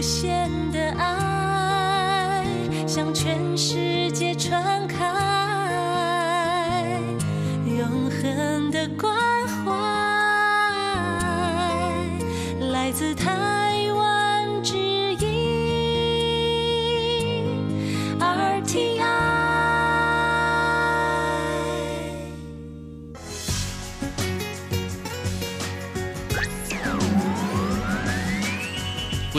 无限的爱向全世界传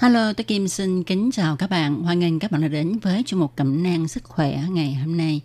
Hello, tôi Kim xin kính chào các bạn. Hoan nghênh các bạn đã đến với chương mục cẩm nang sức khỏe ngày hôm nay.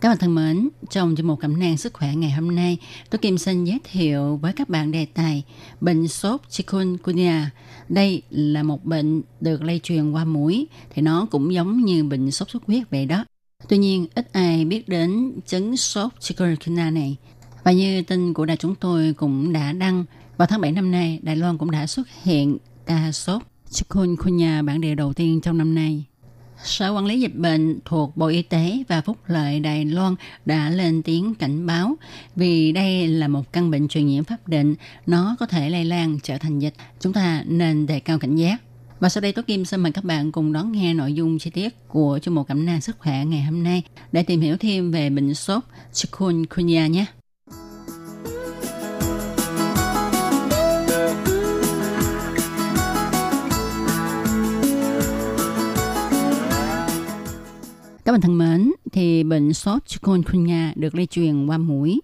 Các bạn thân mến, trong chương mục cẩm nang sức khỏe ngày hôm nay, tôi Kim xin giới thiệu với các bạn đề tài bệnh sốt chikungunya. Đây là một bệnh được lây truyền qua mũi, thì nó cũng giống như bệnh sốt xuất huyết vậy đó. Tuy nhiên, ít ai biết đến chứng sốt chikungunya này. Và như tin của đài chúng tôi cũng đã đăng, vào tháng 7 năm nay, Đài Loan cũng đã xuất hiện ca sốt chikungunya bản địa đầu tiên trong năm nay. Sở quản lý dịch bệnh thuộc Bộ Y tế và Phúc lợi Đài Loan đã lên tiếng cảnh báo vì đây là một căn bệnh truyền nhiễm pháp định, nó có thể lây lan trở thành dịch. Chúng ta nên đề cao cảnh giác. Và sau đây Tố Kim xin mời các bạn cùng đón nghe nội dung chi tiết của chương mục cảm năng sức khỏe ngày hôm nay để tìm hiểu thêm về bệnh sốt chikungunya nhé. Các bạn thân mến, thì bệnh sốt chikungunya được lây truyền qua mũi.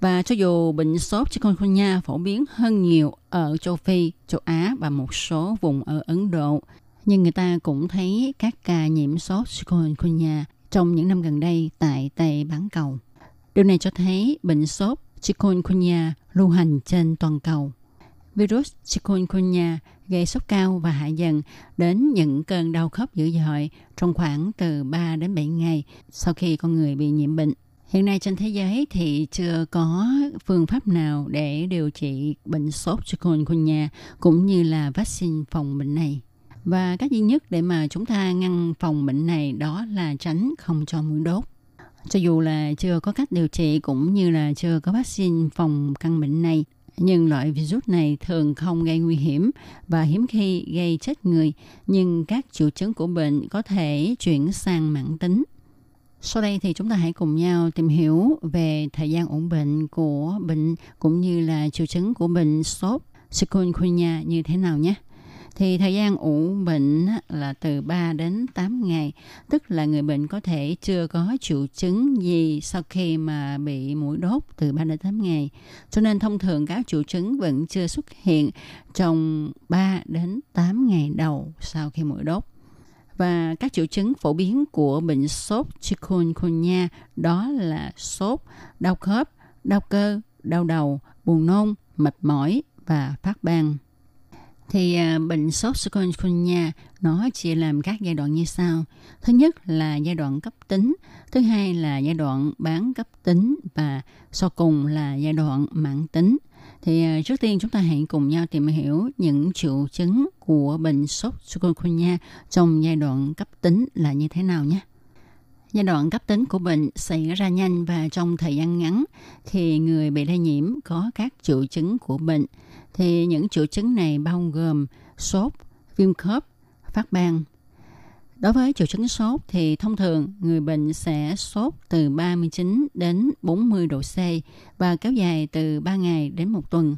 Và cho dù bệnh sốt chikungunya phổ biến hơn nhiều ở châu Phi, châu Á và một số vùng ở Ấn Độ, nhưng người ta cũng thấy các ca nhiễm sốt chikungunya trong những năm gần đây tại Tây Bán Cầu. Điều này cho thấy bệnh sốt chikungunya lưu hành trên toàn cầu. Virus chikungunya gây sốt cao và hạ dần đến những cơn đau khớp dữ dội trong khoảng từ 3 đến 7 ngày sau khi con người bị nhiễm bệnh. Hiện nay trên thế giới thì chưa có phương pháp nào để điều trị bệnh sốt chikungunya cũng như là vaccine phòng bệnh này. Và cách duy nhất để mà chúng ta ngăn phòng bệnh này đó là tránh không cho mũi đốt. Cho dù là chưa có cách điều trị cũng như là chưa có vaccine phòng căn bệnh này nhưng loại virus này thường không gây nguy hiểm và hiếm khi gây chết người, nhưng các triệu chứng của bệnh có thể chuyển sang mãn tính. Sau đây thì chúng ta hãy cùng nhau tìm hiểu về thời gian ổn bệnh của bệnh cũng như là triệu chứng của bệnh sốt chikungunya như thế nào nhé. Thì thời gian ủ bệnh là từ 3 đến 8 ngày, tức là người bệnh có thể chưa có triệu chứng gì sau khi mà bị mũi đốt từ 3 đến 8 ngày. Cho nên thông thường các triệu chứng vẫn chưa xuất hiện trong 3 đến 8 ngày đầu sau khi mũi đốt. Và các triệu chứng phổ biến của bệnh sốt chikungunya đó là sốt, đau khớp, đau cơ, đau đầu, buồn nôn, mệt mỏi và phát ban thì à, bệnh sốt chikungunya nó chia làm các giai đoạn như sau. Thứ nhất là giai đoạn cấp tính, thứ hai là giai đoạn bán cấp tính và sau cùng là giai đoạn mãn tính. Thì à, trước tiên chúng ta hãy cùng nhau tìm hiểu những triệu chứng của bệnh sốt chikungunya trong giai đoạn cấp tính là như thế nào nhé. Giai đoạn cấp tính của bệnh xảy ra nhanh và trong thời gian ngắn thì người bị lây nhiễm có các triệu chứng của bệnh thì những triệu chứng này bao gồm sốt, viêm khớp, phát ban. Đối với triệu chứng sốt thì thông thường người bệnh sẽ sốt từ 39 đến 40 độ C và kéo dài từ 3 ngày đến một tuần.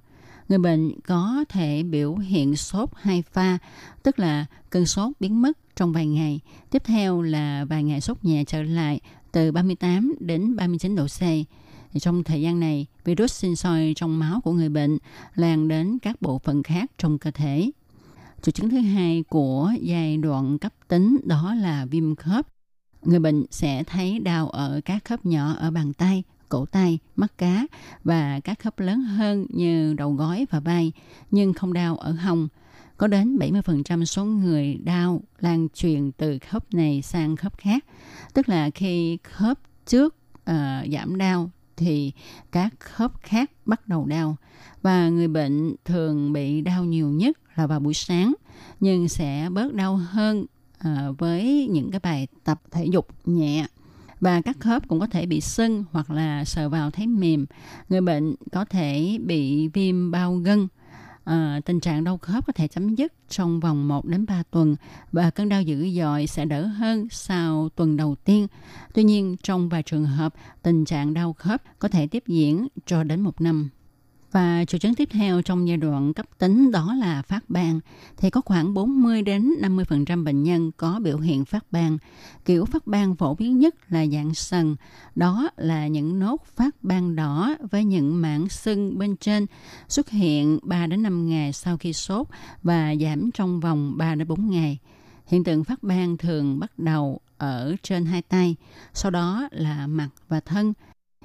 Người bệnh có thể biểu hiện sốt hai pha, tức là cơn sốt biến mất trong vài ngày. Tiếp theo là vài ngày sốt nhẹ trở lại từ 38 đến 39 độ C thì trong thời gian này, virus sinh sôi trong máu của người bệnh lan đến các bộ phận khác trong cơ thể. Triệu chứng thứ hai của giai đoạn cấp tính đó là viêm khớp. Người bệnh sẽ thấy đau ở các khớp nhỏ ở bàn tay, cổ tay, mắt cá và các khớp lớn hơn như đầu gối và vai, nhưng không đau ở hông. có đến 70% số người đau lan truyền từ khớp này sang khớp khác. Tức là khi khớp trước uh, giảm đau thì các khớp khác bắt đầu đau. Và người bệnh thường bị đau nhiều nhất là vào buổi sáng, nhưng sẽ bớt đau hơn uh, với những cái bài tập thể dục nhẹ và các khớp cũng có thể bị sưng hoặc là sờ vào thấy mềm. Người bệnh có thể bị viêm bao gân. À, tình trạng đau khớp có thể chấm dứt trong vòng 1 đến 3 tuần và cơn đau dữ dội sẽ đỡ hơn sau tuần đầu tiên. Tuy nhiên, trong vài trường hợp, tình trạng đau khớp có thể tiếp diễn cho đến một năm. Và triệu chứng tiếp theo trong giai đoạn cấp tính đó là phát ban. Thì có khoảng 40 đến 50% bệnh nhân có biểu hiện phát ban. Kiểu phát ban phổ biến nhất là dạng sần. Đó là những nốt phát ban đỏ với những mảng sưng bên trên xuất hiện 3 đến 5 ngày sau khi sốt và giảm trong vòng 3 đến 4 ngày. Hiện tượng phát ban thường bắt đầu ở trên hai tay, sau đó là mặt và thân.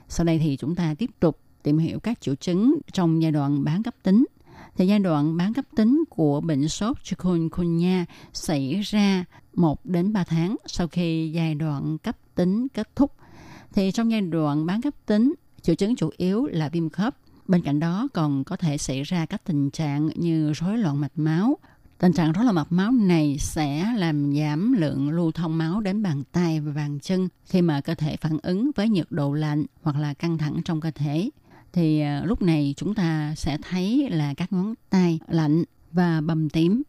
Sau đây thì chúng ta tiếp tục tìm hiểu các triệu chứng trong giai đoạn bán cấp tính. Thì giai đoạn bán cấp tính của bệnh sốt chikungunya xảy ra 1 đến 3 tháng sau khi giai đoạn cấp tính kết thúc. Thì trong giai đoạn bán cấp tính, triệu chứng chủ yếu là viêm khớp. Bên cạnh đó còn có thể xảy ra các tình trạng như rối loạn mạch máu. Tình trạng rối loạn mạch máu này sẽ làm giảm lượng lưu thông máu đến bàn tay và bàn chân khi mà cơ thể phản ứng với nhiệt độ lạnh hoặc là căng thẳng trong cơ thể thì à, lúc này chúng ta sẽ thấy là các ngón tay lạnh và bầm tím.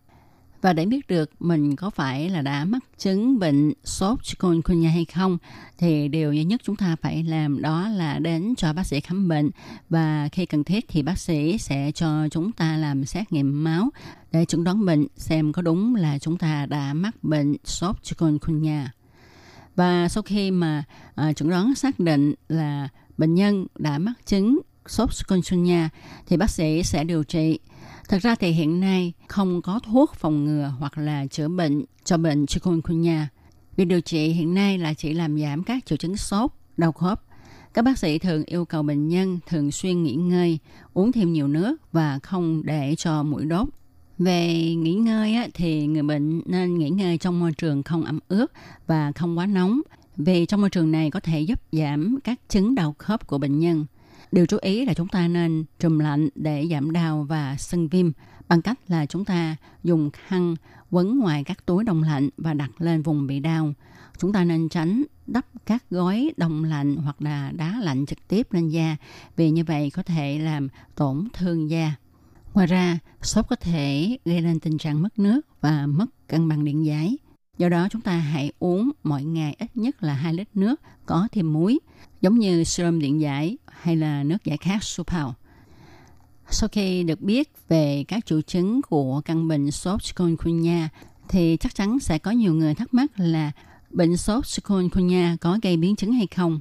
Và để biết được mình có phải là đã mắc chứng bệnh sốt chikungunya hay không thì điều duy nhất chúng ta phải làm đó là đến cho bác sĩ khám bệnh và khi cần thiết thì bác sĩ sẽ cho chúng ta làm xét nghiệm máu để chẩn đoán bệnh xem có đúng là chúng ta đã mắc bệnh sốt chikungunya. Và sau khi mà à, uh, chẩn đoán xác định là bệnh nhân đã mắc chứng sốt chikungunya thì bác sĩ sẽ điều trị. Thật ra thì hiện nay không có thuốc phòng ngừa hoặc là chữa bệnh cho bệnh chikungunya. Việc điều trị hiện nay là chỉ làm giảm các triệu chứng sốt, đau khớp. Các bác sĩ thường yêu cầu bệnh nhân thường xuyên nghỉ ngơi, uống thêm nhiều nước và không để cho mũi đốt. Về nghỉ ngơi thì người bệnh nên nghỉ ngơi trong môi trường không ẩm ướt và không quá nóng vì trong môi trường này có thể giúp giảm các chứng đau khớp của bệnh nhân. Điều chú ý là chúng ta nên trùm lạnh để giảm đau và sưng viêm bằng cách là chúng ta dùng khăn quấn ngoài các túi đông lạnh và đặt lên vùng bị đau. Chúng ta nên tránh đắp các gói đông lạnh hoặc là đá lạnh trực tiếp lên da vì như vậy có thể làm tổn thương da. Ngoài ra, sốt có thể gây nên tình trạng mất nước và mất cân bằng điện giải. Do đó chúng ta hãy uống mỗi ngày ít nhất là 2 lít nước có thêm muối, giống như serum điện giải hay là nước giải khát Supal. Sau khi được biết về các triệu chứng của căn bệnh sốt chikungunya thì chắc chắn sẽ có nhiều người thắc mắc là bệnh sốt chikungunya có gây biến chứng hay không.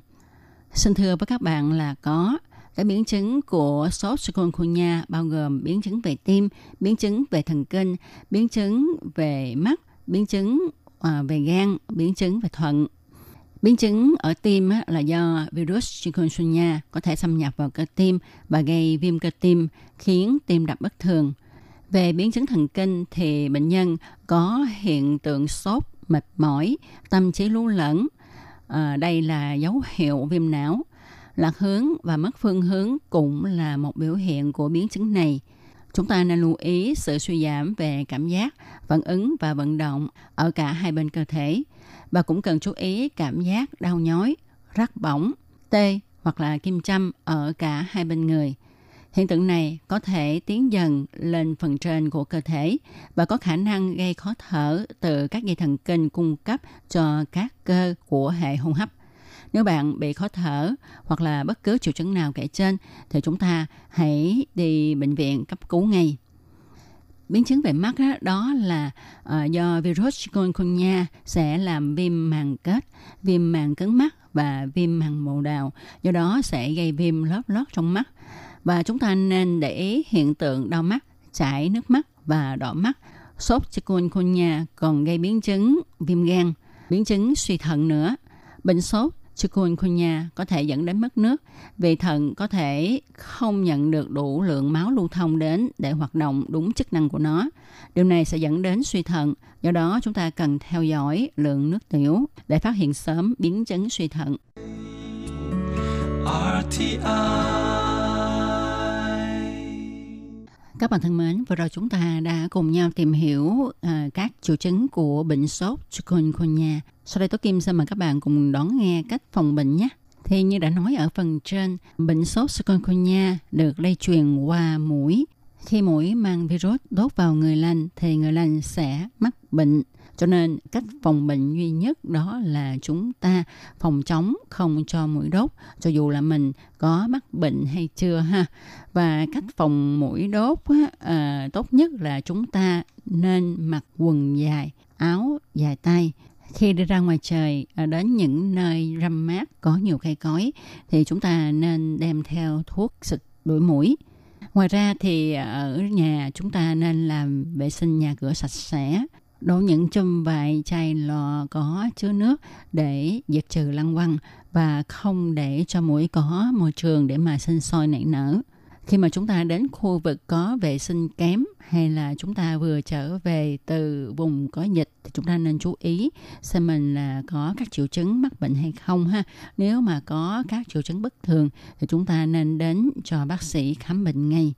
Xin thưa với các bạn là có. Các biến chứng của sốt chikungunya bao gồm biến chứng về tim, biến chứng về thần kinh, biến chứng về mắt, biến chứng à, về gan, biến chứng về thận. Biến chứng ở tim là do virus chikungunya có thể xâm nhập vào cơ tim và gây viêm cơ tim, khiến tim đập bất thường. Về biến chứng thần kinh thì bệnh nhân có hiện tượng sốt, mệt mỏi, tâm trí lú lẫn. À, đây là dấu hiệu viêm não. Lạc hướng và mất phương hướng cũng là một biểu hiện của biến chứng này. Chúng ta nên lưu ý sự suy giảm về cảm giác, phản ứng và vận động ở cả hai bên cơ thể. Và cũng cần chú ý cảm giác đau nhói, rắc bỏng, tê hoặc là kim châm ở cả hai bên người. Hiện tượng này có thể tiến dần lên phần trên của cơ thể và có khả năng gây khó thở từ các dây thần kinh cung cấp cho các cơ của hệ hô hấp. Nếu bạn bị khó thở hoặc là bất cứ triệu chứng nào kể trên thì chúng ta hãy đi bệnh viện cấp cứu ngay. Biến chứng về mắt đó, đó là uh, do virus chikungunya sẽ làm viêm màng kết, viêm màng cứng mắt và viêm màng màu đào. Do đó sẽ gây viêm lót lót trong mắt. Và chúng ta nên để ý hiện tượng đau mắt, chảy nước mắt và đỏ mắt. Sốt chikungunya còn gây biến chứng viêm gan, biến chứng suy thận nữa. Bệnh sốt chikungunya có thể dẫn đến mất nước, vì thận có thể không nhận được đủ lượng máu lưu thông đến để hoạt động đúng chức năng của nó. Điều này sẽ dẫn đến suy thận. Do đó chúng ta cần theo dõi lượng nước tiểu để phát hiện sớm biến chứng suy thận. RTI các bạn thân mến, vừa rồi chúng ta đã cùng nhau tìm hiểu uh, các triệu chứng của bệnh sốt chikungunya. Sau đây Tố Kim xin mời các bạn cùng đón nghe cách phòng bệnh nhé. Thì như đã nói ở phần trên, bệnh sốt chikungunya được lây truyền qua mũi. Khi mũi mang virus đốt vào người lành thì người lành sẽ mắc bệnh cho nên cách phòng bệnh duy nhất đó là chúng ta phòng chống không cho mũi đốt cho dù là mình có mắc bệnh hay chưa ha. Và cách phòng mũi đốt á, à, tốt nhất là chúng ta nên mặc quần dài, áo dài tay. Khi đi ra ngoài trời à, đến những nơi râm mát có nhiều cây cối thì chúng ta nên đem theo thuốc xịt đuổi mũi. Ngoài ra thì ở nhà chúng ta nên làm vệ sinh nhà cửa sạch sẽ đổ những chum vải chai lọ có chứa nước để diệt trừ lăng quăng và không để cho mũi có môi trường để mà sinh sôi nảy nở. Khi mà chúng ta đến khu vực có vệ sinh kém hay là chúng ta vừa trở về từ vùng có dịch thì chúng ta nên chú ý xem mình là có các triệu chứng mắc bệnh hay không ha. Nếu mà có các triệu chứng bất thường thì chúng ta nên đến cho bác sĩ khám bệnh ngay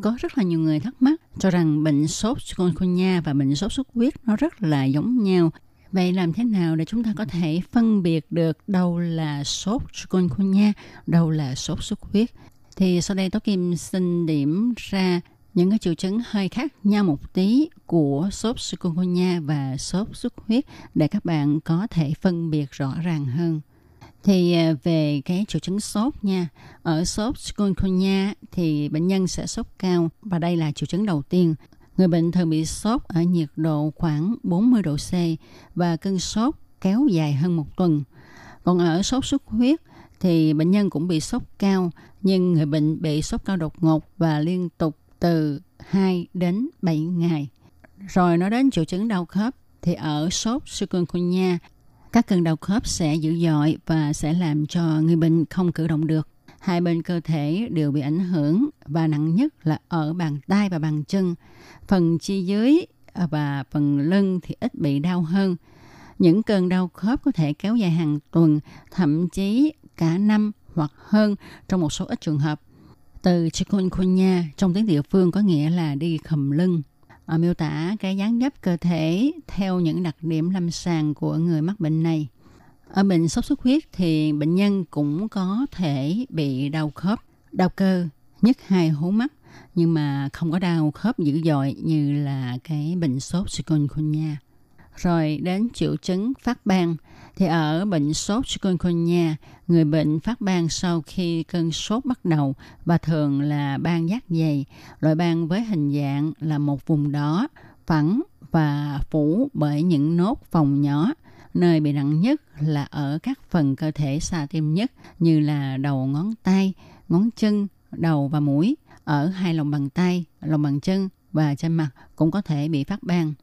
có rất là nhiều người thắc mắc cho rằng bệnh sốt chikungunya và bệnh sốt xuất huyết nó rất là giống nhau. Vậy làm thế nào để chúng ta có thể phân biệt được đâu là sốt chikungunya, đâu là sốt xuất huyết? Thì sau đây Tố Kim xin điểm ra những cái triệu chứng hơi khác nhau một tí của sốt chikungunya và sốt xuất huyết để các bạn có thể phân biệt rõ ràng hơn thì à, về cái triệu chứng sốt nha, ở sốt chikungunya thì bệnh nhân sẽ sốt cao và đây là triệu chứng đầu tiên người bệnh thường bị sốt ở nhiệt độ khoảng 40 độ C và cơn sốt kéo dài hơn một tuần còn ở sốt xuất huyết thì bệnh nhân cũng bị sốt cao, nhưng người bệnh bị sốt cao đột ngột và liên tục từ 2 đến 7 ngày. Rồi nói đến triệu chứng đau khớp thì ở sốt chikungunya các cơn đau khớp sẽ dữ dội và sẽ làm cho người bệnh không cử động được. Hai bên cơ thể đều bị ảnh hưởng và nặng nhất là ở bàn tay và bàn chân. Phần chi dưới và phần lưng thì ít bị đau hơn. Những cơn đau khớp có thể kéo dài hàng tuần, thậm chí cả năm hoặc hơn trong một số ít trường hợp. Từ chikungunya trong tiếng địa phương có nghĩa là đi khầm lưng uh, miêu tả cái dáng dấp cơ thể theo những đặc điểm lâm sàng của người mắc bệnh này. Ở bệnh sốt xuất huyết thì bệnh nhân cũng có thể bị đau khớp, đau cơ, nhất hai hố mắt nhưng mà không có đau khớp dữ dội như là cái bệnh sốt chikungunya. Rồi đến triệu chứng phát ban thì ở bệnh sốt chikungunya, người bệnh phát ban sau khi cơn sốt bắt đầu và thường là ban giác dày, loại ban với hình dạng là một vùng đỏ, phẳng và phủ bởi những nốt phòng nhỏ. Nơi bị nặng nhất là ở các phần cơ thể xa tim nhất như là đầu ngón tay, ngón chân, đầu và mũi. Ở hai lòng bàn tay, lòng bàn chân và trên mặt cũng có thể bị phát ban.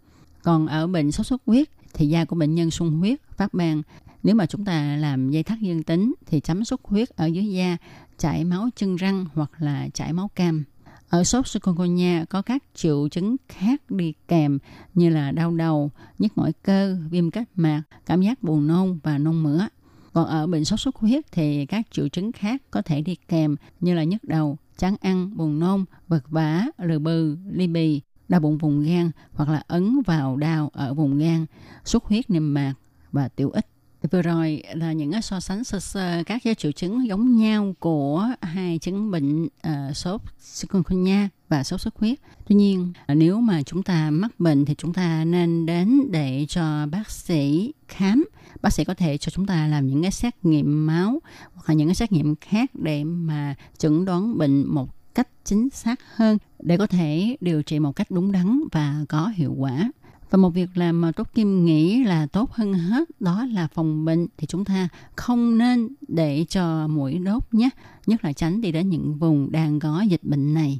Còn ở bệnh sốt xuất huyết thì da của bệnh nhân sung huyết, phát ban. Nếu mà chúng ta làm dây thắt dương tính thì chấm xuất huyết ở dưới da, chảy máu chân răng hoặc là chảy máu cam. Ở sốt chikungunya có các triệu chứng khác đi kèm như là đau đầu, nhức mỏi cơ, viêm kết mạc, cảm giác buồn nôn và nôn mửa. Còn ở bệnh sốt xuất huyết thì các triệu chứng khác có thể đi kèm như là nhức đầu, chán ăn, buồn nôn, vật vã, lừ bừ, ly bì, đau bụng vùng gan hoặc là ấn vào đau ở vùng gan, xuất huyết niêm mạc và tiểu ích. Vừa rồi là những so sánh sơ sơ các triệu chứng giống nhau của hai chứng bệnh uh, sốt chikungunya và sốt xuất huyết. Tuy nhiên, nếu mà chúng ta mắc bệnh thì chúng ta nên đến để cho bác sĩ khám. Bác sĩ có thể cho chúng ta làm những cái xét nghiệm máu hoặc là những cái xét nghiệm khác để mà chẩn đoán bệnh một cách chính xác hơn để có thể điều trị một cách đúng đắn và có hiệu quả. Và một việc làm mà Tốt Kim nghĩ là tốt hơn hết đó là phòng bệnh thì chúng ta không nên để cho mũi đốt nhé. Nhất là tránh đi đến những vùng đang có dịch bệnh này.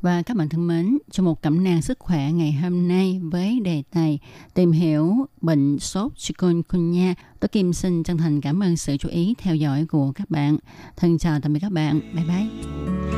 Và các bạn thân mến, cho một cẩm nang sức khỏe ngày hôm nay với đề tài tìm hiểu bệnh sốt chikungunya, tôi Kim xin chân thành cảm ơn sự chú ý theo dõi của các bạn. Thân chào tạm biệt các bạn. Bye bye.